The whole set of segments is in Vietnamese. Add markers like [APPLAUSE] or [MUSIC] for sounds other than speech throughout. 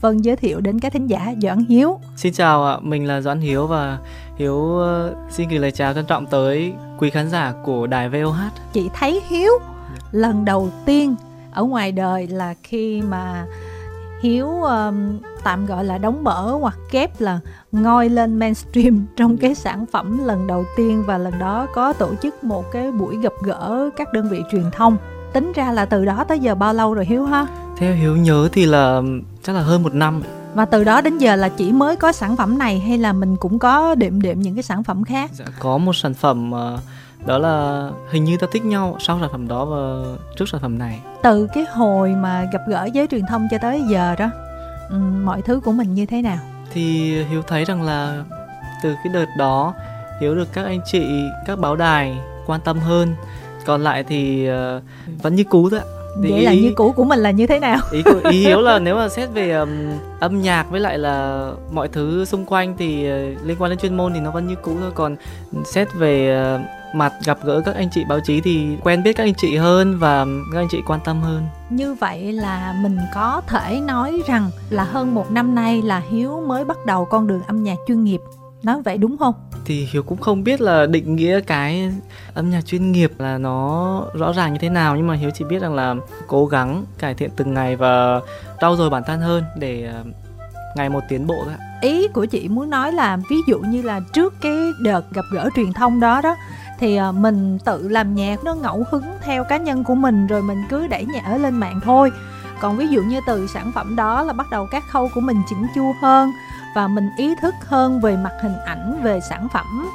Vân giới thiệu đến các thính giả Doãn Hiếu. Xin chào ạ, mình là Doãn Hiếu và Hiếu uh, xin gửi lời chào trân trọng tới quý khán giả của đài VOH. Chị thấy Hiếu lần đầu tiên ở ngoài đời là khi mà Hiếu um, tạm gọi là đóng mở hoặc kép là ngoi lên mainstream [LAUGHS] trong cái sản phẩm lần đầu tiên và lần đó có tổ chức một cái buổi gặp gỡ các đơn vị truyền thông tính ra là từ đó tới giờ bao lâu rồi Hiếu ha? Theo Hiếu nhớ thì là chắc là hơn một năm. Và từ đó đến giờ là chỉ mới có sản phẩm này hay là mình cũng có đệm đệm những cái sản phẩm khác? Dạ, có một sản phẩm uh, đó là hình như ta thích nhau sau sản phẩm đó và trước sản phẩm này. Từ cái hồi mà gặp gỡ giới truyền thông cho tới giờ đó um, mọi thứ của mình như thế nào? Thì hiếu thấy rằng là từ cái đợt đó hiếu được các anh chị các báo đài quan tâm hơn còn lại thì uh, vẫn như cũ thôi ạ. Vậy ý, là như cũ của mình là như thế nào? Ý ý hiếu là [LAUGHS] nếu mà xét về um, âm nhạc với lại là mọi thứ xung quanh thì uh, liên quan đến chuyên môn thì nó vẫn như cũ thôi. Còn xét về uh, mặt gặp gỡ các anh chị báo chí thì quen biết các anh chị hơn và các anh chị quan tâm hơn. Như vậy là mình có thể nói rằng là hơn một năm nay là hiếu mới bắt đầu con đường âm nhạc chuyên nghiệp nói vậy đúng không? Thì hiếu cũng không biết là định nghĩa cái âm nhạc chuyên nghiệp là nó rõ ràng như thế nào nhưng mà hiếu chỉ biết rằng là cố gắng cải thiện từng ngày và trau dồi bản thân hơn để ờ, ngày một tiến bộ thôi ý của chị muốn nói là ví dụ như là trước cái đợt gặp gỡ truyền thông đó đó thì ờ, mình tự làm nhạc nó ngẫu hứng theo cá nhân của mình rồi mình cứ đẩy nhạc lên mạng thôi. Còn ví dụ như từ sản phẩm đó là bắt đầu các khâu của mình chỉnh chu hơn và mình ý thức hơn về mặt hình ảnh, về sản phẩm,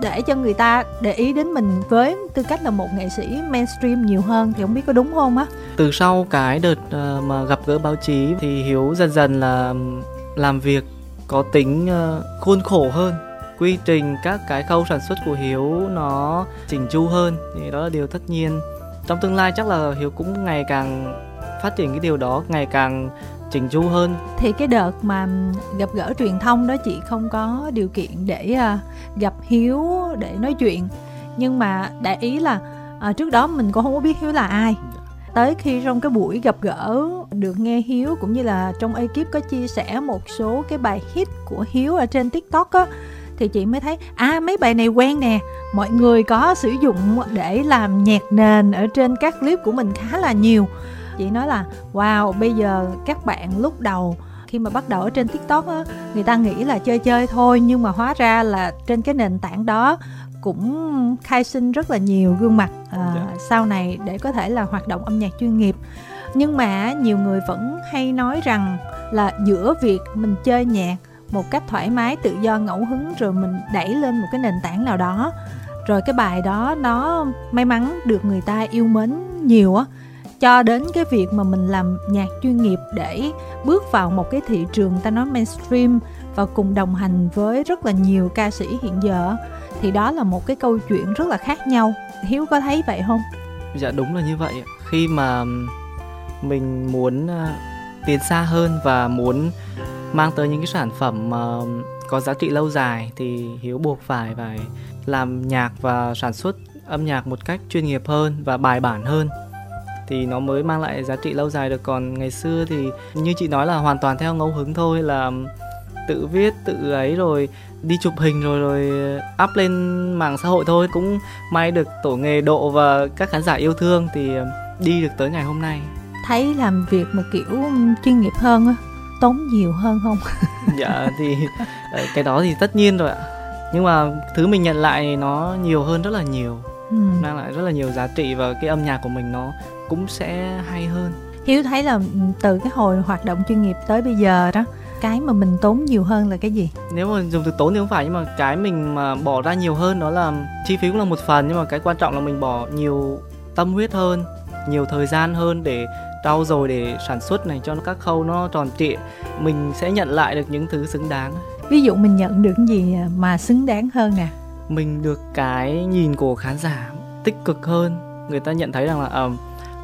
để cho người ta để ý đến mình với tư cách là một nghệ sĩ mainstream nhiều hơn. Thì không biết có đúng không á? Từ sau cái đợt ờ, mà gặp gỡ báo chí thì hiếu dần dần là làm việc có tính ờ, khuôn khổ hơn. Quy trình các cái khâu sản xuất của hiếu nó chỉnh chu hơn, thì đó là điều tất nhiên. Trong tương lai chắc là hiếu cũng ngày càng phát triển cái điều đó, ngày càng chỉnh chu hơn. Thì cái đợt mà gặp gỡ truyền thông đó chị không có điều kiện để uh, gặp hiếu để nói chuyện. Nhưng mà đại ý là uh, trước đó mình cũng không có biết hiếu là ai. Tới khi trong cái buổi gặp gỡ được nghe hiếu cũng như là trong ekip có chia sẻ một số cái bài hit của hiếu ở trên tiktok á thì chị mới thấy à mấy bài này quen nè mọi người có sử dụng để làm nhạc nền ở trên các clip của mình khá là nhiều chị nói là wow bây giờ các bạn lúc đầu khi mà bắt đầu ở trên tiktok á người ta nghĩ là chơi chơi thôi nhưng mà hóa ra là trên cái nền tảng đó cũng khai sinh rất là nhiều gương mặt uh, à, yeah. Dạ. sau này để có thể là hoạt động âm nhạc chuyên nghiệp nhưng mà nhiều người vẫn hay nói rằng là giữa việc mình chơi nhạc một cách thoải mái tự do ngẫu hứng rồi mình đẩy lên một cái nền tảng nào đó rồi cái bài đó nó may mắn được người ta yêu mến nhiều á cho đến cái việc mà mình làm nhạc chuyên nghiệp để bước vào một cái thị trường, ta nói mainstream và cùng đồng hành với rất là nhiều ca sĩ hiện giờ. Thì đó là một cái câu chuyện rất là khác nhau. Hiếu có thấy vậy không? Dạ đúng là như vậy khi mà mình muốn à, tiến xa hơn và muốn mang tới những cái sản phẩm mà có giá trị lâu dài thì hiếu buộc phải phải làm nhạc và sản xuất âm nhạc một cách chuyên nghiệp hơn và bài bản hơn thì nó mới mang lại giá trị lâu dài được. Còn ngày xưa thì như chị nói là hoàn toàn theo ngẫu hứng thôi là tự viết tự ấy rồi đi chụp hình rồi rồi up lên mạng xã hội thôi. Cũng may được tổ nghề độ và các khán giả yêu thương thì đi được tới ngày hôm nay. Thấy làm việc một kiểu chuyên nghiệp hơn á tốn nhiều hơn không? [LAUGHS] Dạ thì ờ, cái đó thì tất nhiên rồi ạ. Nhưng mà thứ mình nhận lại nó nhiều hơn rất là nhiều ừ. mang lại rất là nhiều giá trị và cái âm nhạc của mình nó cũng sẽ hay hơn. Hiếu thấy là ừ, từ cái hồi hoạt động chuyên nghiệp tới bây giờ đó cái mà mình tốn nhiều hơn là cái gì? Nếu mà dùng từ tốn thì không phải nhưng mà cái mình mà bỏ ra nhiều hơn đó là chi phí cũng là một phần nhưng mà cái quan trọng là mình bỏ nhiều tâm huyết hơn nhiều thời gian hơn để trau dồi để sản xuất này cho các khâu nó tròn trịa. Mình sẽ nhận lại được những thứ xứng đáng. Ví dụ mình nhận được gì mà xứng đáng hơn nè? Mình được cái nhìn của khán giả tích cực hơn. Người ta nhận thấy rằng là uh,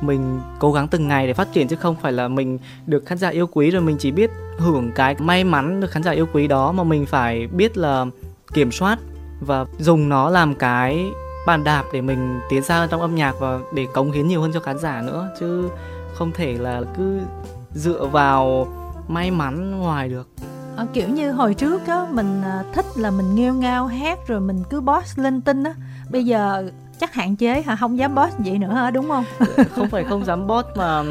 mình cố gắng từng ngày để phát triển chứ không phải là mình được khán giả yêu quý rồi mình chỉ biết hưởng cái may mắn được khán giả yêu quý đó mà mình phải biết là kiểm soát và dùng nó làm cái bàn đạp để mình tiến xa trong âm nhạc và để cống hiến nhiều hơn cho khán giả nữa. Chứ không thể là cứ dựa vào may mắn ngoài được. À, kiểu như hồi trước á mình à, thích là mình nghêu ngao hát rồi mình cứ boss linh tinh á. Bây giờ chắc hạn chế hả? Không dám boss vậy nữa hả? Đúng không? [LAUGHS] Không phải không dám boss mà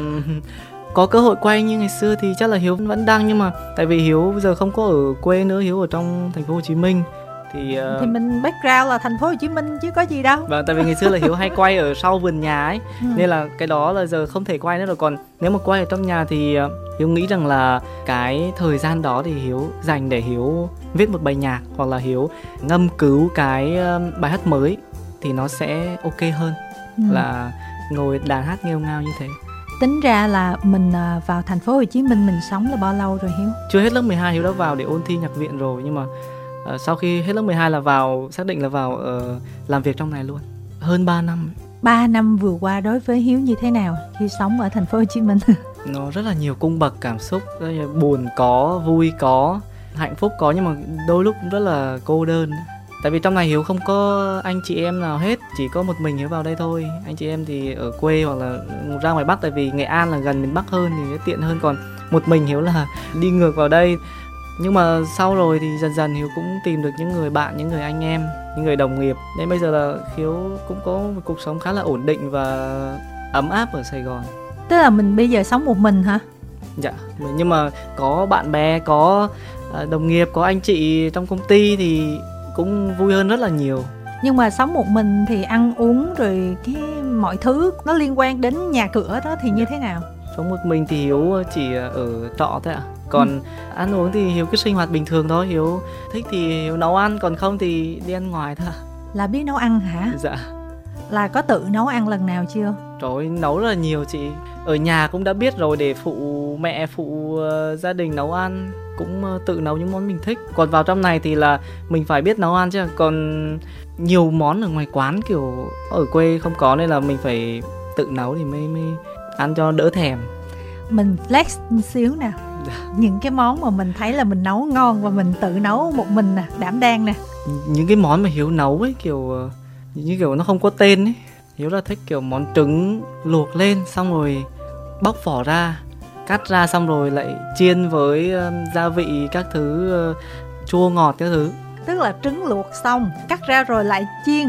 [LAUGHS] có cơ hội quay như ngày xưa thì chắc là hiếu vẫn đang nhưng mà tại vì hiếu bây giờ không có ở quê nữa hiếu ở trong thành phố hồ chí minh. Thì uh... thì mình background là thành phố Hồ Chí Minh chứ có gì đâu. Vâng, tại vì ngày xưa là Hiếu hay quay ở sau vườn nhà ấy, ừ. nên là cái đó là giờ không thể quay nữa rồi. Còn nếu mà quay ở trong nhà thì uh, Hiếu nghĩ rằng là cái thời gian đó thì Hiếu dành để Hiếu viết một bài nhạc hoặc là Hiếu ngâm cứu cái bài hát mới thì nó sẽ ok hơn ừ. là ngồi đàn hát nghêu ngao như thế tính ra là mình vào thành phố Hồ Chí Minh mình sống là bao lâu rồi Hiếu? Chưa hết lớp 12 Hiếu đã vào để ôn thi nhạc viện rồi nhưng mà uh, sau khi hết lớp 12 là vào xác định là vào uh, làm việc trong này luôn hơn 3 năm 3 năm vừa qua đối với Hiếu như thế nào khi sống ở thành phố Hồ Chí Minh? [LAUGHS] nó rất là nhiều cung bậc cảm xúc, buồn có, vui có, hạnh phúc có nhưng mà đôi lúc cũng rất là cô đơn. Tại vì trong này Hiếu không có anh chị em nào hết, chỉ có một mình Hiếu vào đây thôi. Anh chị em thì ở quê hoặc là ra ngoài Bắc tại vì Nghệ An là gần miền Bắc hơn thì tiện hơn. Còn một mình Hiếu là [LAUGHS] đi ngược vào đây. Nhưng mà sau rồi thì dần dần hiếu cũng tìm được những người bạn những người anh em những người đồng nghiệp. Nên bây giờ là hiếu cũng có một cuộc sống khá là ổn định và ấm áp ở sài gòn. Tức là mình bây giờ sống một mình hả? Dạ nhưng mà có bạn bè có à, đồng nghiệp có anh chị trong công ty thì cũng vui hơn rất là nhiều. Nhưng mà sống một mình thì ăn uống rồi cái mọi thứ nó liên quan đến nhà cửa đó thì như thế nào? Sống một mình thì hiếu chỉ ở trọ thôi ạ. À còn ừ. ăn uống thì hiếu cứ sinh hoạt bình thường thôi. Hiếu thích thì hiếu nấu ăn còn không thì đi ăn ngoài thôi là biết nấu ăn hả? Dạ. Là có tự nấu ăn lần nào chưa trời ơi, nấu rất là nhiều chị. Ở nhà cũng đã biết rồi để phụ mẹ phụ uh, gia đình nấu ăn cũng uh, tự nấu những món mình thích. Còn vào trong này thì là mình phải biết nấu ăn chứ. Còn nhiều món ở ngoài quán kiểu ở quê không có nên là mình phải tự nấu thì mới mới ăn cho đỡ thèm. Mình flex xíu nào [LAUGHS] những cái món mà mình thấy là mình nấu ngon và mình tự nấu một mình nè đảm đang nè. Những cái món mà hiếu nấu ấy kiểu ờ, như kiểu nó không có tên ấy hiếu là thích kiểu món trứng luộc lên xong rồi bóc vỏ ra cắt ra xong rồi lại chiên với gia vị các thứ uh, chua ngọt các thứ. Tức là trứng luộc xong cắt ra rồi lại chiên.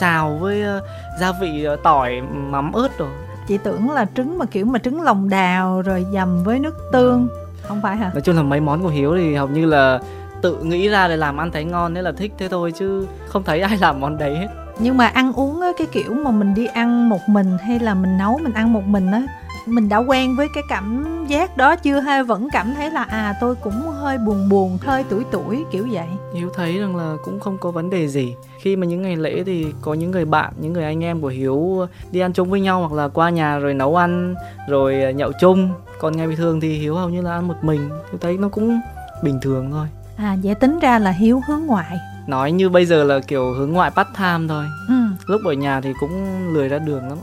Xào với uh, gia vị uh, tỏi mắm ớt rồi chị tưởng là trứng mà kiểu mà trứng lòng đào rồi dầm với nước tương. Không phải hả? Nói chung là mấy món của hiếu thì hầu như là tự nghĩ ra để làm ăn thấy ngon nên là thích thế thôi chứ không thấy ai [LAUGHS] làm món đấy hết nhưng mà ăn uống á cái kiểu mà mình đi ăn một mình hay là mình nấu mình ăn một mình á mình đã quen với cái cảm giác đó chưa? Hay vẫn cảm thấy là à tôi cũng hơi buồn buồn hơi tuổi tuổi kiểu vậy? Hiếu thấy rằng là cũng không có vấn đề gì. Khi mà những ngày lễ thì có những người bạn những người anh em của hiếu đi ăn chung với nhau hoặc là qua nhà rồi nấu ăn rồi nhậu chung. Còn ngày bình thường thì hiếu hầu như là ăn một mình. Hiếu thấy nó cũng bình thường thôi. À vậy tính ra là hiếu hướng ngoại nói như bây giờ là kiểu hướng ngoại part time thôi. Ừ. lúc ở nhà thì cũng lười ra đường lắm.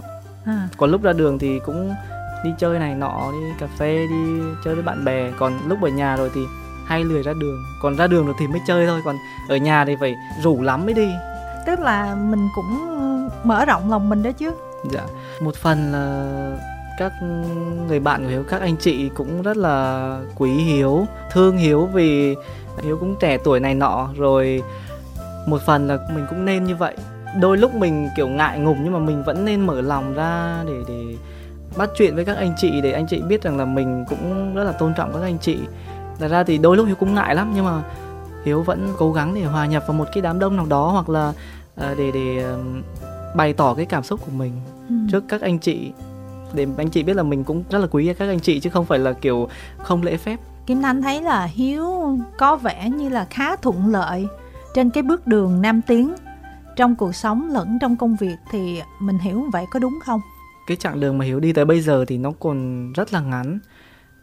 À. còn lúc ra đường thì cũng đi chơi này nọ đi cà phê đi chơi với bạn bè. Còn lúc ở nhà rồi thì hay lười ra đường. Còn ra đường rồi thì mới chơi thôi. Còn ở nhà thì phải rủ lắm mới đi. Tức là mình cũng mở rộng lòng mình đó chứ. Dạ. Một phần là các người bạn của hiếu các anh chị cũng rất là quý hiếu thương hiếu vì hiếu cũng trẻ tuổi này nọ. Rồi một phần là mình cũng nên như vậy. Đôi lúc mình kiểu ngại ngùng nhưng mà mình vẫn nên mở lòng ra để để bắt chuyện với các anh chị để anh chị biết rằng là mình cũng rất là tôn trọng các anh chị. Thật ra thì đôi lúc hiếu cũng ngại lắm nhưng mà hiếu vẫn cố gắng để hòa nhập vào một cái đám đông nào đó hoặc là uh, để để bày tỏ cái cảm xúc của mình ừ. trước các anh chị. Để anh chị biết là mình cũng rất là quý các anh chị chứ không phải là kiểu không lễ phép. Kim Thanh thấy là Hiếu có vẻ như là khá thuận lợi trên cái bước đường nam tiến trong cuộc sống lẫn trong công việc thì mình hiểu vậy có đúng không? Cái chặng đường mà Hiếu đi tới bây giờ thì nó còn rất là ngắn.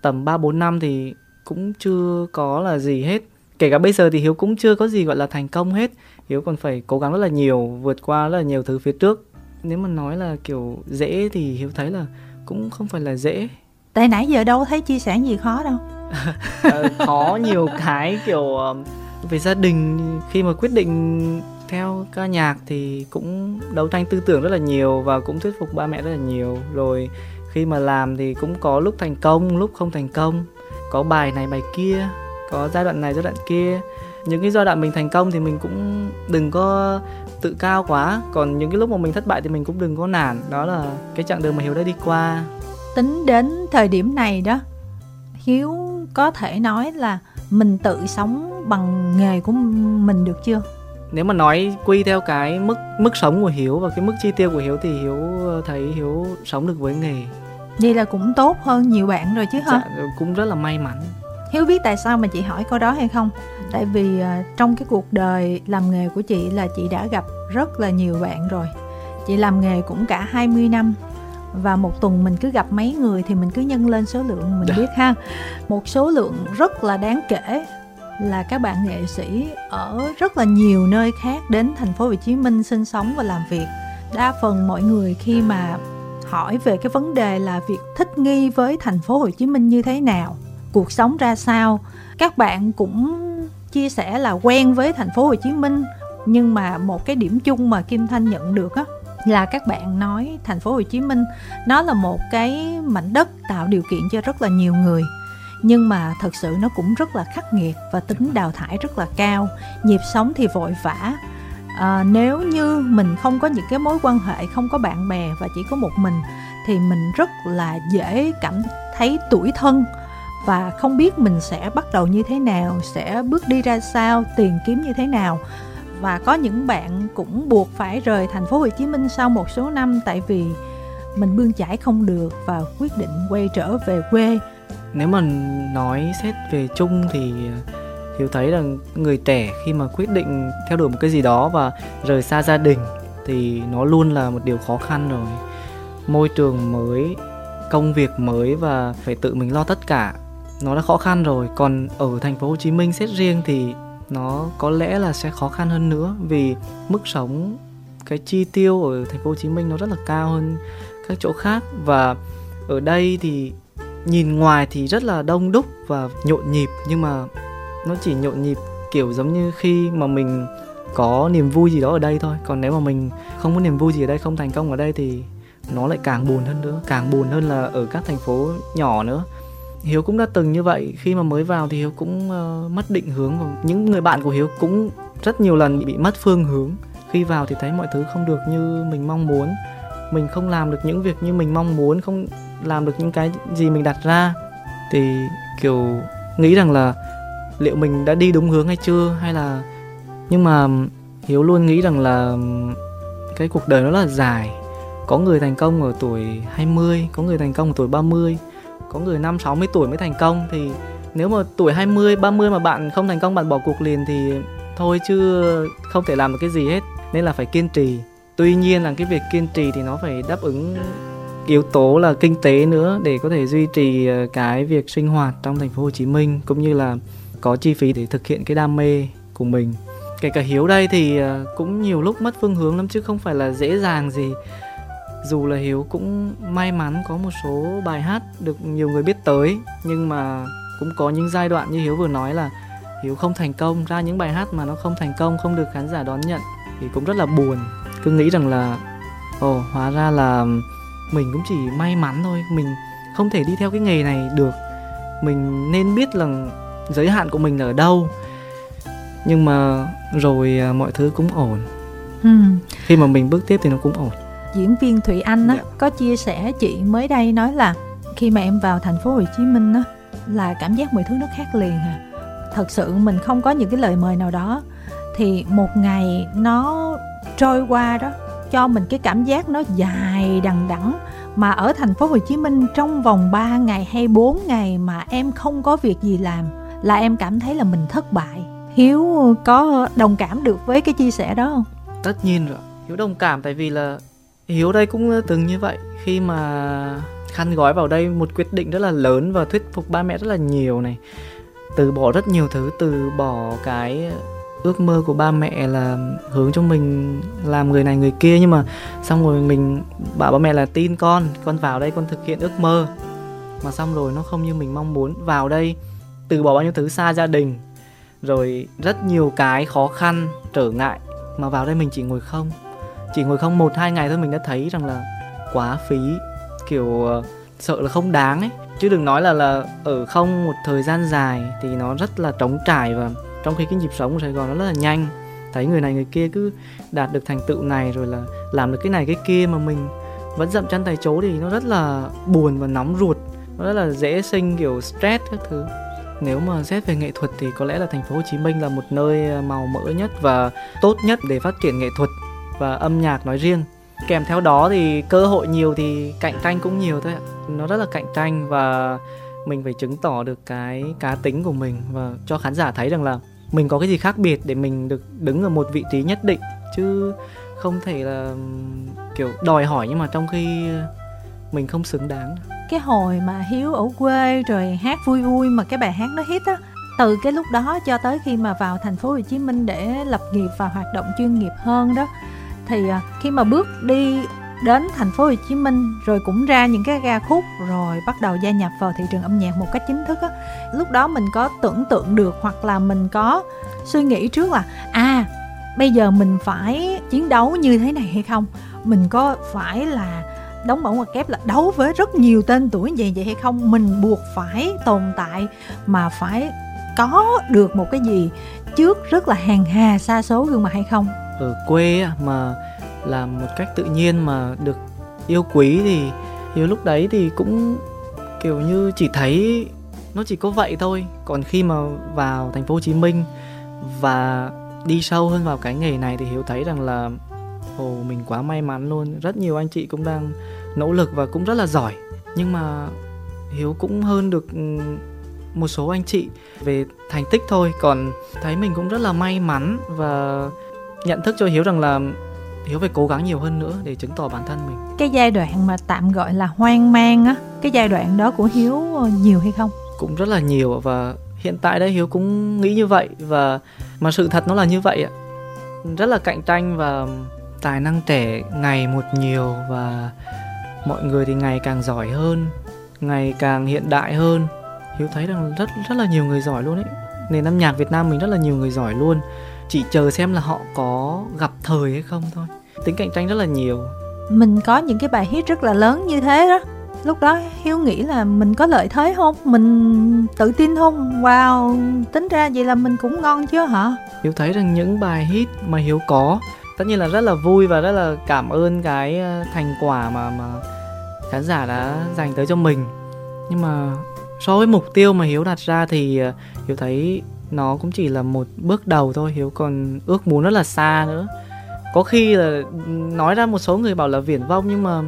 Tầm 3 4 năm thì cũng chưa có là gì hết. Kể cả bây giờ thì Hiếu cũng chưa có gì gọi là thành công hết. Hiếu còn phải cố gắng rất là nhiều, vượt qua rất là nhiều thứ phía trước. Nếu mà nói là kiểu dễ thì Hiếu thấy là cũng không phải là dễ. Tại nãy giờ đâu thấy chia sẻ gì khó đâu. [LAUGHS] Ờ, khó nhiều cái kiểu về gia đình, khi mà quyết định theo ca nhạc thì cũng đấu tranh tư tưởng rất là nhiều và cũng thuyết phục ba mẹ rất là nhiều. Rồi khi mà làm thì cũng có lúc thành công, lúc không thành công. Có bài này, bài kia, có giai đoạn này, giai đoạn kia. Những cái giai đoạn mình thành công thì mình cũng đừng có tự cao quá. Còn những cái lúc mà mình thất bại thì mình cũng đừng có nản. Đó là cái chặng đường mà hiếu đã đi qua. Tính đến thời điểm này đó, hiếu có thể nói là mình tự sống bằng nghề của mình được chưa? Nếu mà nói quy theo cái mức mức sống của hiếu và cái mức chi tiêu của hiếu thì hiếu thấy hiếu sống được với nghề. Vậy là cũng tốt hơn nhiều bạn rồi chứ hả? Dạ, cũng rất là may mắn. Hiếu biết tại sao mà chị hỏi câu đó hay không? Tại vì uh, trong cái cuộc đời làm nghề của chị là chị đã gặp rất là nhiều bạn rồi. Chị làm nghề cũng cả 20 năm và một tuần mình cứ gặp mấy người thì mình cứ nhân lên số lượng mình biết ha. Một số lượng rất là đáng kể là các bạn nghệ sĩ ở rất là nhiều nơi khác đến thành phố Hồ Chí Minh sinh sống và làm việc. Đa phần mọi người khi mà hỏi về cái vấn đề là việc thích nghi với thành phố Hồ Chí Minh như thế nào, cuộc sống ra sao, các bạn cũng chia sẻ là quen với thành phố Hồ Chí Minh nhưng mà một cái điểm chung mà Kim Thanh nhận được á là các bạn nói thành phố Hồ Chí Minh nó là một cái mảnh đất tạo điều kiện cho rất là nhiều người nhưng mà thật sự nó cũng rất là khắc nghiệt và tính đào thải rất là cao. Nhịp sống thì vội vã. À, nếu như mình không có những cái mối quan hệ không có bạn bè và chỉ có một mình thì mình rất là dễ cảm thấy tuổi thân. Và không biết mình sẽ bắt đầu như thế nào sẽ bước đi ra sao tiền kiếm như thế nào. Và có những bạn cũng buộc phải rời thành phố Hồ Chí Minh sau một số năm tại vì mình bươn chải không được và quyết định quay trở về quê nếu mà nói xét về chung thì hiểu thấy là người trẻ khi mà quyết định theo đuổi một cái gì đó và rời xa gia đình thì nó luôn là một điều khó khăn rồi. Môi trường mới, công việc mới và phải tự mình lo tất cả, nó đã khó khăn rồi. Còn ở thành phố Hồ Chí Minh xét riêng thì nó có lẽ là sẽ khó khăn hơn nữa vì mức sống, cái chi tiêu ở thành phố Hồ Chí Minh nó rất là cao hơn các chỗ khác. Và ở đây thì nhìn ngoài thì rất là đông đúc và nhộn nhịp nhưng mà nó chỉ nhộn nhịp kiểu giống như khi mà mình có niềm vui gì đó ở đây thôi. Còn nếu mà mình không có niềm vui gì ở đây không thành công ở đây thì nó lại càng buồn hơn nữa càng buồn hơn là ở các thành phố nhỏ nữa. Hiếu cũng đã từng như vậy khi mà mới vào thì hiếu cũng uh, mất định hướng và những người bạn của hiếu cũng rất nhiều lần bị mất phương hướng. Khi vào thì thấy mọi thứ không được như mình mong muốn. Mình không làm được những việc như mình mong muốn không làm được những cái gì mình đặt ra. Thì, kiểu, nghĩ rằng là liệu mình đã đi đúng hướng hay chưa, hay là, nhưng mà hiếu luôn nghĩ rằng là cái cuộc đời nó là dài. Có người thành công ở tuổi 20 có người thành công ở tuổi 30 có người năm 60 tuổi mới thành công. Thì nếu mà tuổi 20 30 mà bạn không thành công, bạn bỏ cuộc liền thì thôi chứ không thể làm được cái gì hết. Nên là phải kiên trì. Tuy nhiên là cái việc kiên trì thì nó phải đáp ứng yếu tố là kinh tế nữa để có thể duy trì ờ, cái việc sinh hoạt trong thành phố Hồ Chí Minh cũng như là có chi phí để thực hiện cái đam mê của mình. Kể cả hiếu đây thì ờ, cũng nhiều lúc mất phương hướng lắm chứ không phải là dễ dàng gì. Dù là hiếu cũng may mắn có một số bài hát được nhiều người biết tới nhưng mà cũng có những giai đoạn như hiếu vừa nói là hiếu không thành công. Ra những bài hát mà nó không thành công không được khán giả đón nhận thì cũng rất là buồn. Cứ nghĩ rằng là ồ oh, hóa ra là mình cũng chỉ may mắn thôi mình không thể đi theo cái nghề này được mình nên biết là giới hạn của mình là ở đâu nhưng mà rồi à, mọi thứ cũng ổn ừ. khi mà mình bước tiếp thì nó cũng ổn diễn viên thủy anh á yeah. Dạ. có chia sẻ chị mới đây nói là khi mà em vào thành phố hồ chí minh á là cảm giác mọi thứ nó khác liền à thật sự mình không có những cái lời mời nào đó thì một ngày nó trôi qua đó cho mình cái cảm giác nó dài đằng đẵng mà ở thành phố Hồ Chí Minh trong vòng 3 ngày hay 4 ngày mà em không có việc gì làm là em cảm thấy là mình thất bại. Hiếu có đồng cảm được với cái chia sẻ đó không? Tất nhiên rồi. Hiếu đồng cảm tại vì là Hiếu đây cũng ờ, từng như vậy khi mà khăn gói vào đây, một quyết định rất là lớn và thuyết phục ba mẹ rất là nhiều này từ bỏ rất nhiều thứ, từ bỏ cái ước mơ của ba mẹ là hướng cho mình làm người này người kia nhưng mà xong rồi mình bảo ba mẹ là tin con con vào đây con thực hiện ước mơ. Mà xong rồi nó không như mình mong muốn vào đây từ bỏ bao nhiêu thứ xa gia đình rồi rất nhiều cái khó khăn trở ngại mà vào đây mình chỉ ngồi không. Chỉ ngồi không một hai ngày thôi mình đã thấy rằng là quá phí kiểu uh, sợ là không đáng ấy. Chứ đừng nói là là ở không một thời gian dài thì nó rất là trống trải và trong khi cái nhịp sống của Sài Gòn nó rất là nhanh. Thấy người này người kia cứ đạt được thành tựu này rồi là làm được cái này cái kia mà mình vẫn dậm chân tại chỗ thì nó rất là buồn và nóng ruột. Nó rất là dễ sinh kiểu stress các thứ. Nếu mà xét về nghệ thuật thì có lẽ là thành phố Hồ Chí Minh là một nơi à, màu mỡ nhất và tốt nhất để phát triển nghệ thuật và âm nhạc nói riêng. Kèm theo đó thì cơ hội nhiều thì cạnh tranh cũng nhiều thôi ạ. Nó rất là cạnh tranh và mình phải chứng tỏ được cái cá tính của mình. Và cho khán giả thấy rằng là mình có cái gì khác biệt để mình được đứng ở một vị trí nhất định? Chứ không thể là, kiểu, đòi hỏi nhưng mà trong khi mình không xứng đáng. Cái hồi mà hiếu ở quê rồi hát vui vui mà cái bài hát nó hit á, từ cái lúc đó cho tới khi mà vào thành phố Hồ Chí Minh để lập nghiệp và hoạt động chuyên nghiệp hơn đó, thì à, khi mà bước đi đến thành phố Hồ Chí Minh rồi cũng ra những cái ca khúc rồi bắt đầu gia nhập vào thị trường âm nhạc một cách chính thức á. Lúc đó mình có tưởng tượng được hoặc là mình có suy nghĩ trước là à bây giờ mình phải chiến đấu như thế này hay không? Mình có phải là đóng mẫu hoặc kép là đấu với rất nhiều tên tuổi vậy vậy hay không? Mình buộc phải tồn tại mà phải có được một cái gì trước rất là hàng hà, xa số gương mặt hay không? Ở quê mà làm một cách tự nhiên mà được yêu quý thì nhiều lúc đấy thì cũng kiểu như chỉ thấy nó chỉ có vậy thôi. Còn khi mà vào thành phố Hồ Chí Minh và đi sâu hơn vào cái nghề này thì hiếu thấy rằng là, ồ, mình quá may mắn luôn. Rất nhiều anh chị cũng đang nỗ lực và cũng rất là giỏi. Nhưng mà hiếu cũng hơn được ừ, một số anh chị về thành tích thôi. Còn thấy mình cũng rất là may mắn và nhận thức cho hiếu rằng là hiếu phải cố gắng nhiều hơn nữa để chứng tỏ bản thân mình. Cái giai đoạn mà tạm gọi là hoang mang á cái giai đoạn đó của hiếu ờ, nhiều hay không? Cũng rất là nhiều và hiện tại đây hiếu cũng nghĩ như vậy và mà sự thật nó là như vậy ạ. Rất là cạnh tranh và tài năng trẻ ngày một nhiều và mọi người thì ngày càng giỏi hơn ngày càng hiện đại hơn. Hiếu thấy rằng rất rất là nhiều người giỏi luôn ấy. Nền âm nhạc việt nam mình rất là nhiều người giỏi luôn chỉ chờ xem là họ có gặp thời hay không thôi. Tính cạnh tranh rất là nhiều. Mình có những cái bài hit rất là lớn như thế đó. Lúc đó hiếu nghĩ là mình có lợi thế không? Mình tự tin không? Wow tính ra vậy là mình cũng ngon chứ hả? Hiếu thấy rằng những bài hit mà hiếu có tất nhiên là rất là vui và rất là cảm ơn cái ờ, thành quả mà mà khán giả đã dành tới cho mình. Nhưng mà so với mục tiêu mà hiếu đặt ra thì ờ, hiếu thấy nó cũng chỉ là một bước đầu thôi, hiếu còn ước muốn rất là xa nữa. Có khi là nói ra một số người bảo là viển vông nhưng mà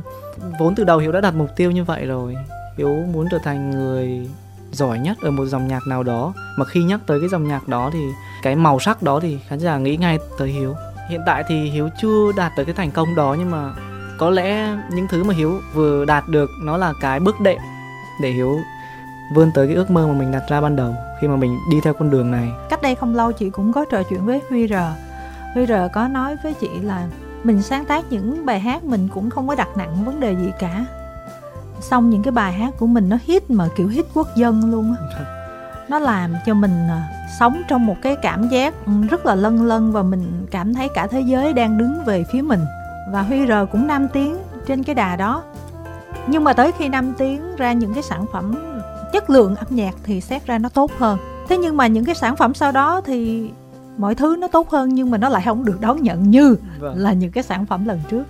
vốn từ đầu hiếu đã đặt mục tiêu như vậy rồi. Hiếu muốn trở thành người giỏi nhất ở một dòng nhạc nào đó. Mà khi nhắc tới cái dòng nhạc đó thì cái màu sắc đó thì khán giả nghĩ ngay tới hiếu. Hiện tại thì hiếu chưa đạt tới cái thành công đó nhưng mà có lẽ những thứ mà hiếu vừa đạt được nó là cái bước đệm để hiếu vươn tới cái ước mơ mà mình đặt ra ban đầu khi mà mình đi theo con đường này. Cách đây không lâu chị cũng có trò chuyện với huy r huy r có nói với chị là mình sáng tác những bài hát mình cũng không có đặt nặng vấn đề gì cả. Xong những cái bài hát của mình nó hit mà kiểu hit quốc dân luôn á. Nó làm cho mình à, sống trong một cái cảm giác rất là lân lân và mình cảm thấy cả thế giới đang đứng về phía mình. Và huy r cũng năm tiếng trên cái đà đó. Nhưng mà tới khi năm tiếng ra những cái sản phẩm chất lượng âm nhạc thì xét ra nó tốt hơn. Thế nhưng mà những cái sản phẩm sau đó thì mọi thứ nó tốt hơn nhưng mà nó lại không được đón nhận như vâng. là những cái sản phẩm lần trước.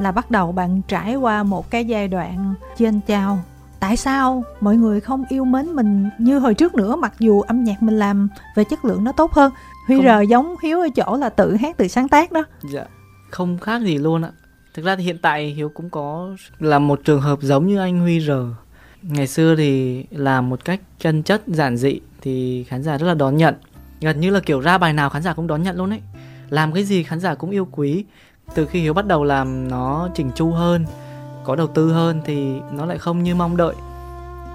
Là bắt đầu bạn trải qua một cái giai đoạn trên trao tại sao mọi người không yêu mến mình như hồi trước nữa mặc dù âm nhạc mình làm về chất lượng nó tốt hơn? Huy không... r giống hiếu ở chỗ là tự hát tự sáng tác đó. Dạ không khác gì luôn ạ. Thực ra thì hiện tại hiếu cũng có là một trường hợp giống như anh huy r ngày xưa thì làm một cách chân chất, giản dị thì khán giả rất là đón nhận. Gần như là kiểu ra bài nào khán giả cũng đón nhận luôn ấy. Làm cái gì khán giả cũng yêu quý. Từ khi hiếu bắt đầu làm nó chỉnh chu hơn, có đầu tư hơn thì nó lại không như mong đợi.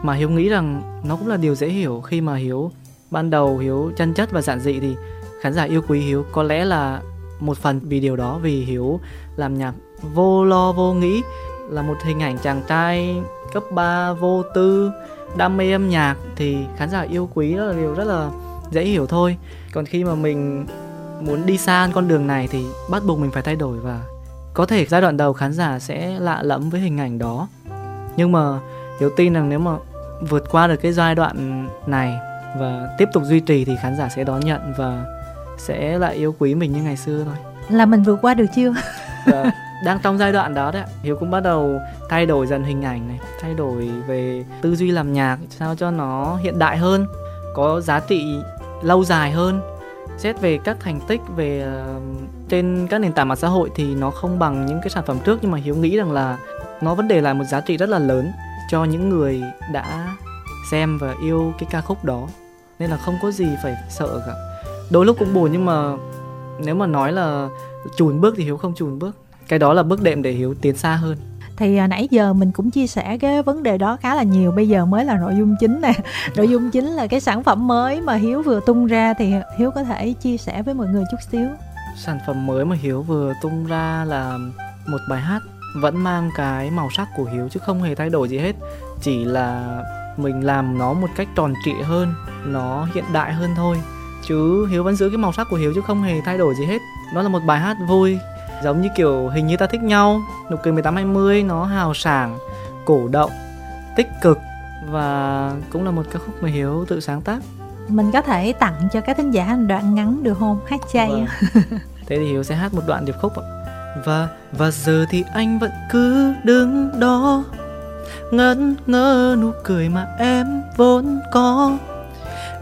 Mà hiếu nghĩ rằng nó cũng là điều dễ hiểu. Khi mà hiếu, ban đầu hiếu chân chất và giản dị thì khán giả yêu quý hiếu. Có lẽ là một phần vì điều đó, vì hiếu làm nhạc vô lo, vô nghĩ là một hình ảnh chàng trai cấp 3 vô tư đam mê âm nhạc thì khán giả yêu quý đó là điều rất là dễ hiểu thôi. Còn khi mà mình muốn đi xa con đường này thì bắt buộc mình phải thay đổi và có thể giai đoạn đầu khán giả sẽ lạ lẫm với hình ảnh đó. Nhưng mà hiếu tin rằng nếu mà vượt qua được cái giai đoạn này và tiếp tục duy trì thì khán giả sẽ đón nhận và sẽ lại yêu quý mình như ngày xưa thôi. Là mình vượt qua được chưa? Và [LAUGHS] đang trong giai đoạn đó đấy hiếu cũng bắt đầu thay đổi dần hình ảnh này thay đổi về tư duy làm nhạc sao cho nó hiện đại hơn có giá trị lâu dài hơn. Xét về các thành tích về uh, trên các nền tảng mạng xã hội thì nó không bằng những cái sản phẩm trước nhưng mà hiếu nghĩ rằng là nó vẫn để lại một giá trị rất là lớn cho những người đã xem và yêu cái ca khúc đó. Nên là không có gì phải sợ cả. Đôi lúc cũng buồn nhưng mà nếu mà nói là chùn bước thì hiếu không chùn bước cái đó là bước đệm để hiếu tiến xa hơn. Thì à, nãy giờ mình cũng chia sẻ cái vấn đề đó khá là nhiều. Bây giờ mới là nội dung chính nè. [LAUGHS] Nội dung chính là cái sản phẩm mới mà hiếu vừa tung ra. Thì hiếu có thể chia sẻ với mọi người chút xíu. Sản phẩm mới mà hiếu vừa tung ra là một bài hát vẫn mang cái màu sắc của hiếu chứ không hề thay đổi gì hết. Chỉ là mình làm nó một cách tròn trịa hơn nó hiện đại hơn thôi. Chứ hiếu vẫn giữ cái màu sắc của hiếu chứ không hề thay đổi gì hết. Nó là một bài hát vui giống như kiểu hình như ta thích nhau. Nụ cười 1820 nó hào sảng cổ động tích cực và cũng là một ca khúc mà hiếu tự sáng tác. Mình có thể tặng cho các thính giả đoạn ngắn được không? Hát chay vâng. [LAUGHS] thế thì hiếu sẽ hát một đoạn điệp khúc ạ. Và và giờ thì anh vẫn cứ đứng đó ngẩn ngơ nụ cười mà em vốn có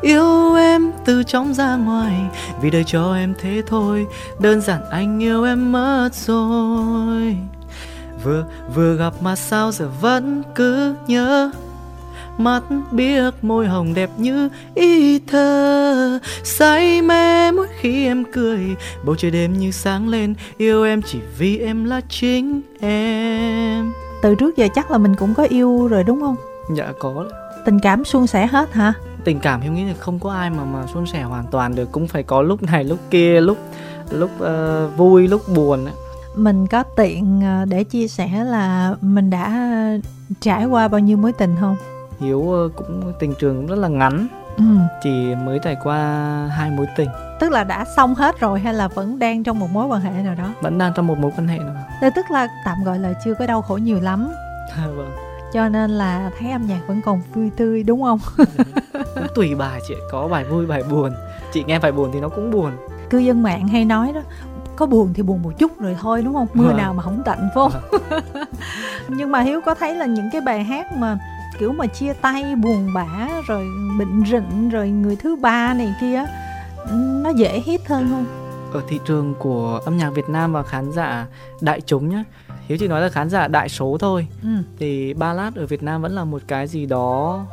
yêu em từ trong ra ngoài vì đời cho em thế thôi đơn giản anh yêu em mất rồi. Vừa vừa gặp mà sao giờ vẫn cứ nhớ mắt biếc môi hồng đẹp như ý thơ. Say mê mỗi khi em cười bầu trời đêm như sáng lên yêu em chỉ vì em là chính em. Từ trước giờ chắc là mình cũng có yêu rồi đúng không? Dạ có tình cảm suôn sẻ hết hả tình cảm em nghĩ là không có ai mà mà suôn sẻ hoàn toàn được. Cũng phải có lúc này lúc kia lúc lúc uh, vui lúc buồn ấy. mình có tiện ờ, để chia sẻ là mình đã trải qua bao nhiêu mối tình không? Hiếu ờ, cũng tình trường cũng rất là ngắn. Ừ. chỉ mới trải qua hai mối tình. Tức là đã xong hết rồi hay là vẫn đang trong một mối quan hệ nào đó? Vẫn đang trong một mối quan hệ nào đó tức là tạm gọi là chưa có đau khổ nhiều lắm. [LAUGHS] Vâng cho nên là thấy âm nhạc vẫn còn vui tươi đúng không? Cũng tùy bài chị có bài vui bài buồn. Chị nghe bài buồn thì nó cũng buồn. Cư dân mạng hay nói đó có buồn thì buồn một chút rồi thôi đúng không? Mưa à. nào mà không tạnh phải không? À. [LAUGHS] nhưng mà hiếu có thấy là những cái bài hát mà kiểu mà chia tay buồn bã rồi bệnh rịnh rồi người thứ ba này kia nó dễ hít hơn không? Ở thị trường của âm nhạc Việt Nam và khán giả đại chúng nhá Hiếu chỉ nói là khán giả đại số thôi. Ừ. thì ballad ở Việt Nam vẫn là một cái gì đó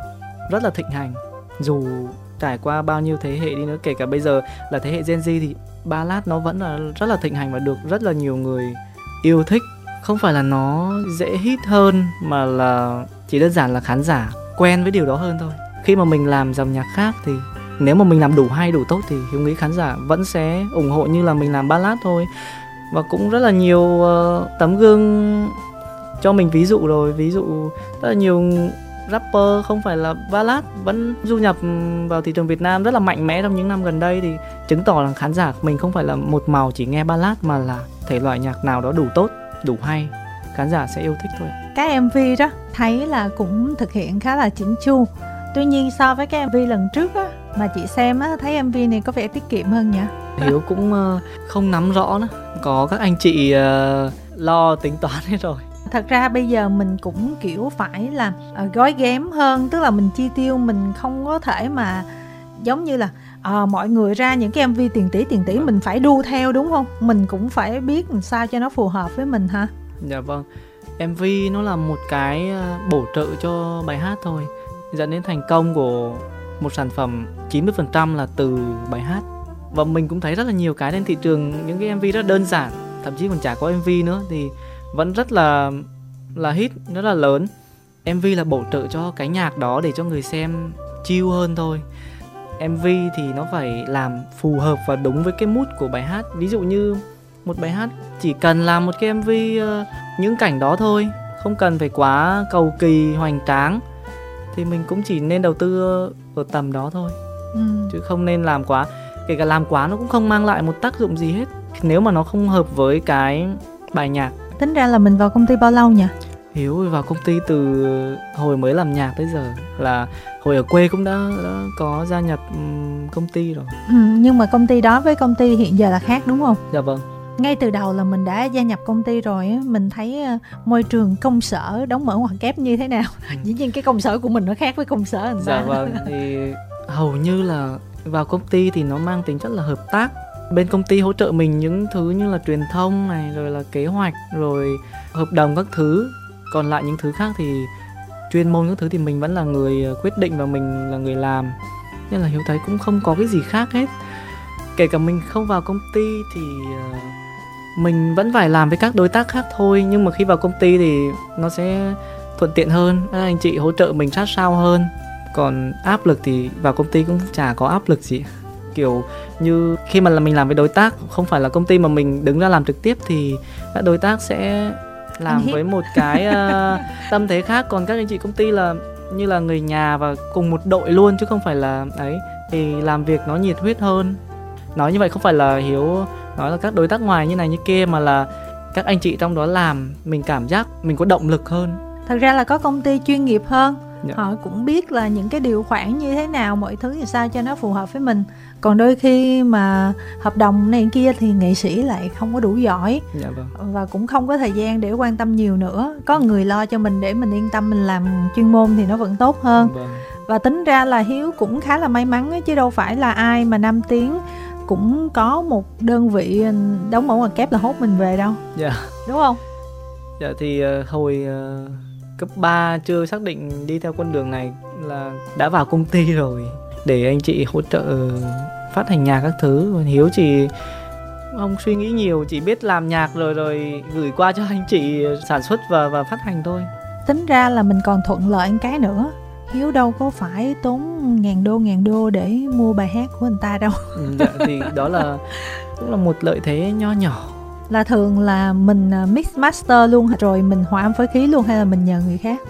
rất là thịnh hành. Dù trải qua bao nhiêu thế hệ đi nữa kể cả bây giờ là thế hệ Gen Z thì ballad nó vẫn là rất là thịnh hành và được rất là nhiều người yêu thích. Không phải là nó dễ hit hơn mà là chỉ đơn giản là khán giả quen với điều đó hơn thôi. Khi mà mình làm dòng nhạc khác thì nếu mà mình làm đủ hay đủ tốt thì hiếu nghĩ khán giả vẫn sẽ ủng hộ như là mình làm ballad thôi và cũng rất là nhiều uh, tấm gương cho mình ví dụ rồi. Ví dụ rất là nhiều rapper không phải là ballad vẫn du nhập vào thị trường Việt Nam rất là mạnh mẽ trong những năm gần đây thì chứng tỏ là khán giả mình không phải là một màu chỉ nghe ballad mà là thể loại nhạc nào đó đủ tốt đủ hay. Khán giả sẽ yêu thích thôi cái MV đó thấy là cũng thực hiện khá là chỉnh chu. Tuy nhiên so với cái MV lần trước á mà chị xem á thấy MV này có vẻ tiết kiệm hơn nhỉ? Hiếu cũng uh, không nắm rõ nữa. Có các anh chị uh, lo tính toán hết rồi. Thật ra bây giờ mình cũng kiểu phải là uh, gói ghém hơn tức là mình chi tiêu mình không có thể mà giống như là uh, mọi người ra những cái mv tiền tỷ tiền tỷ vâng. mình phải đu theo đúng không? Mình cũng phải biết làm sao cho nó phù hợp với mình ha. Dạ vâng. mv nó là một cái bổ trợ cho bài hát thôi. Dẫn đến thành công của một sản phẩm 90% là từ bài hát. Và mình cũng thấy rất là nhiều cái trên thị trường những cái MV rất đơn giản thậm chí còn chả có MV nữa thì vẫn rất là là hit rất là lớn. MV là bổ trợ cho cái nhạc đó để cho người xem chill hơn thôi. MV thì nó phải làm phù hợp và đúng với cái mood của bài hát. Ví dụ như một bài hát chỉ cần làm một cái MV uh, ờ, những cảnh đó thôi không cần phải quá cầu kỳ hoành tráng thì mình cũng chỉ nên đầu tư ở tầm đó thôi ừ. chứ không nên làm quá kể cả làm quá nó cũng không mang lại một tác dụng gì hết nếu mà nó không hợp với cái bài nhạc tính ra là mình vào công ty bao lâu nhỉ Hiếu vào công ty từ hồi mới làm nhạc tới giờ là hồi ở quê cũng đã, đã có gia nhập công ty rồi. Ừ, nhưng mà công ty đó với công ty hiện giờ là khác đúng không? Dạ vâng. Ngay từ đầu là mình đã gia nhập công ty rồi mình thấy ờ, môi trường công sở đóng mở ngoặc kép như thế nào. Ừ. Dĩ nhiên cái công sở của mình nó khác với công sở anh Dạ vâng thì [LAUGHS] hầu như là vào công ty thì nó mang tính chất là hợp tác. Bên công ty hỗ trợ mình những thứ như là truyền thông này rồi là kế hoạch rồi hợp đồng các thứ. Còn lại những thứ khác thì chuyên môn các thứ thì mình vẫn là người ờ, quyết định và mình là người làm. Nên là hiếu thấy cũng không có cái gì khác hết. Kể cả mình không vào công ty thì ờ, mình vẫn phải làm với các đối tác khác thôi nhưng mà khi vào công ty thì nó sẽ thuận tiện hơn các anh chị hỗ trợ mình sát sao hơn. Còn áp lực thì vào công ty cũng chả có áp lực gì. Kiểu như khi mà là mình làm với đối tác không phải là công ty mà mình đứng ra làm trực tiếp thì các đối tác sẽ làm với một cái uh, [LAUGHS] tâm thế khác. Còn các anh chị công ty là như là người nhà và cùng một đội luôn chứ không phải là ấy thì làm việc nó nhiệt huyết hơn nói như vậy không phải là hiếu nói là các đối tác ngoài như này như kia mà là các anh chị trong đó làm mình cảm giác mình có động lực hơn thật ra là có công ty chuyên nghiệp hơn dạ. họ cũng biết là những cái điều khoản như thế nào mọi thứ làm sao cho nó phù hợp với mình còn đôi khi mà hợp đồng này kia thì nghệ sĩ lại không có đủ giỏi dạ vâng. và cũng không có thời gian để quan tâm nhiều nữa có người lo cho mình để mình yên tâm mình làm chuyên môn thì nó vẫn tốt hơn vâng. và tính ra là hiếu cũng khá là may mắn ấy, chứ đâu phải là ai mà năm tiếng cũng có một đơn vị đóng mẫu ngoặc kép là hốt mình về đâu. Dạ. Đúng không? Dạ thì uh, hồi uh, cấp 3 chưa xác định đi theo con đường này là đã vào công ty rồi để anh chị hỗ trợ phát hành nhạc các thứ. Hiếu chỉ không suy nghĩ nhiều chỉ biết làm nhạc rồi rồi gửi qua cho anh chị sản xuất và và phát hành thôi. Tính ra là mình còn thuận lợi một cái nữa hiếu đâu có phải tốn ngàn đô ngàn đô để mua bài hát của anh ta đâu. Ừ, dạ, thì đó là cũng là một lợi thế nho nhỏ. Là thường là mình à, mix master luôn rồi mình hòa âm phối khí luôn hay là mình nhờ người khác?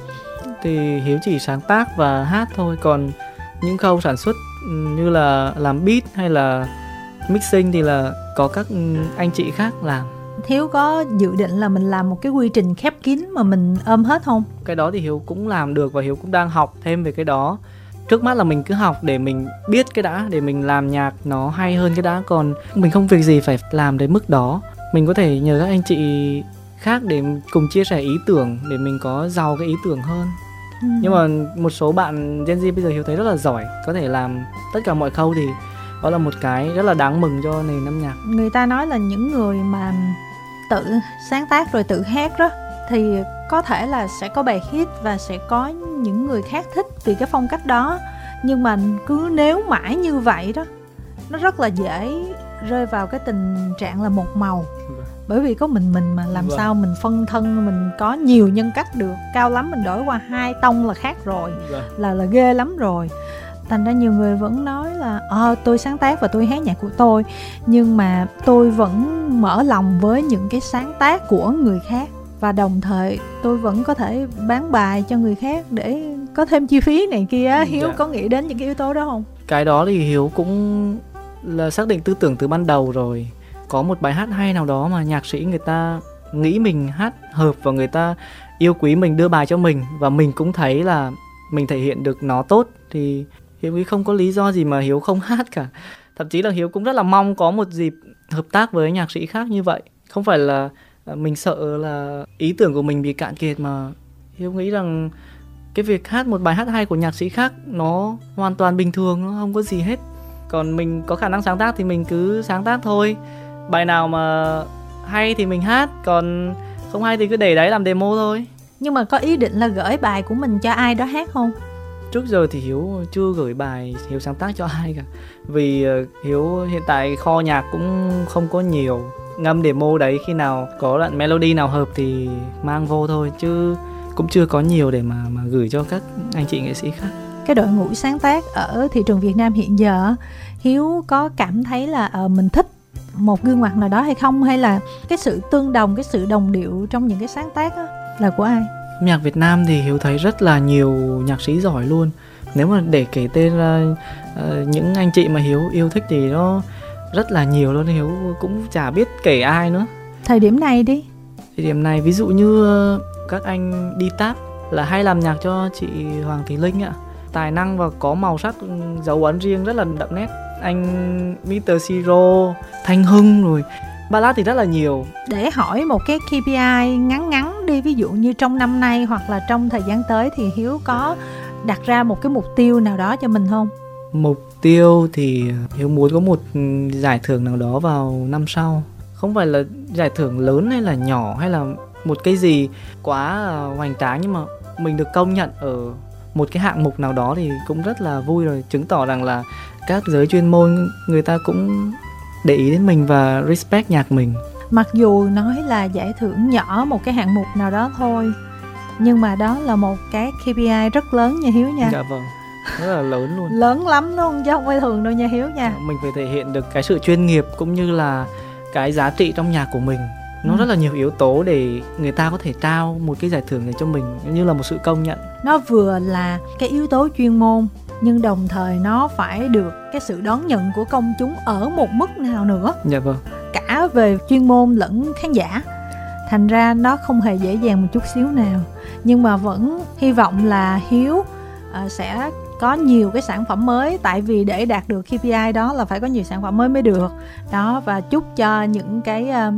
Thì hiếu chỉ sáng tác và hát thôi. Còn những khâu sản xuất như là làm beat hay là mixing thì là có các anh chị khác làm Hiếu có dự định là mình làm một cái quy trình khép kín mà mình ôm hết không? Cái đó thì Hiếu cũng làm được và Hiếu cũng đang học thêm về cái đó Trước mắt là mình cứ học để mình biết cái đã Để mình làm nhạc nó hay hơn cái đã Còn mình không việc gì phải làm đến mức đó Mình có thể nhờ các anh chị khác để cùng chia sẻ ý tưởng Để mình có giàu cái ý tưởng hơn ừ. Nhưng mà một số bạn Gen Z bây giờ Hiếu thấy rất là giỏi Có thể làm tất cả mọi khâu thì đó là một cái rất là đáng mừng cho nền âm nhạc người ta nói là những người mà tự sáng tác rồi tự hát đó thì có thể là sẽ có bài hit và sẽ có những người khác thích vì cái phong cách đó nhưng mà cứ nếu mãi như vậy đó nó rất là dễ rơi vào cái tình trạng là một màu vâng. bởi vì có mình mình mà làm vâng. sao mình phân thân mình có nhiều nhân cách được cao lắm mình đổi qua hai tông là khác rồi vâng. là là ghê lắm rồi thành ra nhiều người vẫn nói là ờ tôi sáng tác và tôi hát nhạc của tôi. Nhưng mà tôi vẫn mở lòng với những cái sáng tác của người khác. Và đồng thời tôi vẫn có thể bán bài cho người khác để có thêm chi phí này kia ừ, hiếu dạ. có nghĩ đến những cái yếu tố đó không? Cái đó thì hiếu cũng là xác định tư tưởng từ ban đầu rồi. Có một bài hát hay nào đó mà nhạc sĩ người ta nghĩ mình hát hợp và người ta yêu quý mình đưa bài cho mình và mình cũng thấy là mình thể hiện được nó tốt thì hiếu nghĩ không có lý do gì mà hiếu không [LAUGHS] hát cả. Thậm chí là hiếu cũng rất là mong có một dịp hợp tác với nhạc sĩ khác như vậy. Không phải là à, mình sợ là ý tưởng của mình bị cạn kiệt mà hiếu nghĩ rằng cái việc hát một bài hát hay của nhạc sĩ khác nó hoàn toàn bình thường, nó không có gì hết. Còn mình có khả năng sáng tác thì mình cứ sáng tác thôi. Bài nào mà hay thì mình hát, còn không hay thì cứ để đấy làm demo thôi. Nhưng mà có ý định là gửi bài của mình cho ai đó hát không? Trước giờ thì hiếu chưa gửi bài hiếu sáng tác cho ai cả. Vì ờ, hiếu hiện tại kho nhạc cũng không có nhiều. Ngâm demo đấy khi nào có đoạn melody nào hợp thì mang vô thôi chứ cũng chưa có nhiều để mà mà gửi cho các anh chị nghệ sĩ khác. Cái đội ngũ sáng tác ở thị trường Việt Nam hiện giờ Hiếu có cảm thấy là uh, mình thích một gương mặt nào đó hay không? Hay là cái sự tương đồng cái sự đồng điệu trong những cái sáng tác đó là của ai? Nhạc Việt Nam thì Hiếu thấy rất là nhiều nhạc sĩ giỏi luôn. Nếu mà để kể tên ra uh, những anh chị mà Hiếu yêu thích thì nó rất là nhiều luôn Hiếu cũng chả biết kể ai nữa. Thời điểm này đi. Thời điểm này ví dụ như uh, các anh đi táp là hay làm nhạc cho chị Hoàng Thị Linh ạ. Tài năng và có màu sắc dấu ấn riêng rất là đậm nét. Anh Mr. Siro Thanh Hưng rồi ballad thì rất là nhiều. Để hỏi một cái KPI ngắn ngắn đi ví dụ như trong năm nay hoặc là trong thời gian tới thì Hiếu có đặt ra một cái mục tiêu nào đó cho mình không? Mục tiêu thì Hiếu muốn có một giải thưởng nào đó vào năm sau. Không phải là giải thưởng lớn hay là nhỏ hay là một cái gì quá hoành tráng nhưng mà mình được công nhận ở một cái hạng mục nào đó thì cũng rất là vui rồi. Chứng tỏ rằng là các giới chuyên môn người ta cũng để ý đến mình và respect nhạc mình. Mặc dù nói là giải thưởng nhỏ một cái hạng mục nào đó thôi nhưng mà đó là một cái KPI rất lớn nha Hiếu nha. Dạ vâng rất là lớn luôn. [LAUGHS] Lớn lắm luôn chứ không phải thường đâu nha Hiếu nha. Mình phải thể hiện được cái sự chuyên nghiệp cũng như là cái giá trị trong nhạc của mình. Nó ừ. rất là nhiều yếu tố để người ta có thể trao một cái giải thưởng này cho mình như là một sự công nhận. Nó vừa là cái yếu tố chuyên môn nhưng đồng thời nó phải được cái sự đón nhận của công chúng ở một mức nào nữa. Dạ vâng. Cả về chuyên môn lẫn khán giả. Thành ra nó không hề dễ dàng một chút xíu nào. Nhưng mà vẫn hy vọng là hiếu uh, sẽ có nhiều cái sản phẩm mới. Tại vì để đạt được KPI đó là phải có nhiều sản phẩm mới mới được. Đó và chúc cho những cái uh,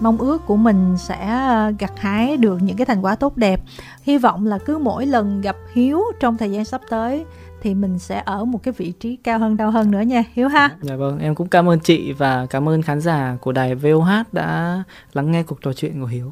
mong ước của mình sẽ uh, gặt hái được những cái thành quả tốt đẹp. Hy vọng là cứ mỗi lần gặp hiếu trong thời gian sắp tới thì mình sẽ ở một cái vị trí cao hơn, đau hơn nữa nha, hiếu ha. Dạ vâng em cũng cảm ơn chị và cảm ơn khán giả của đài VOH đã lắng nghe cuộc trò chuyện của hiếu.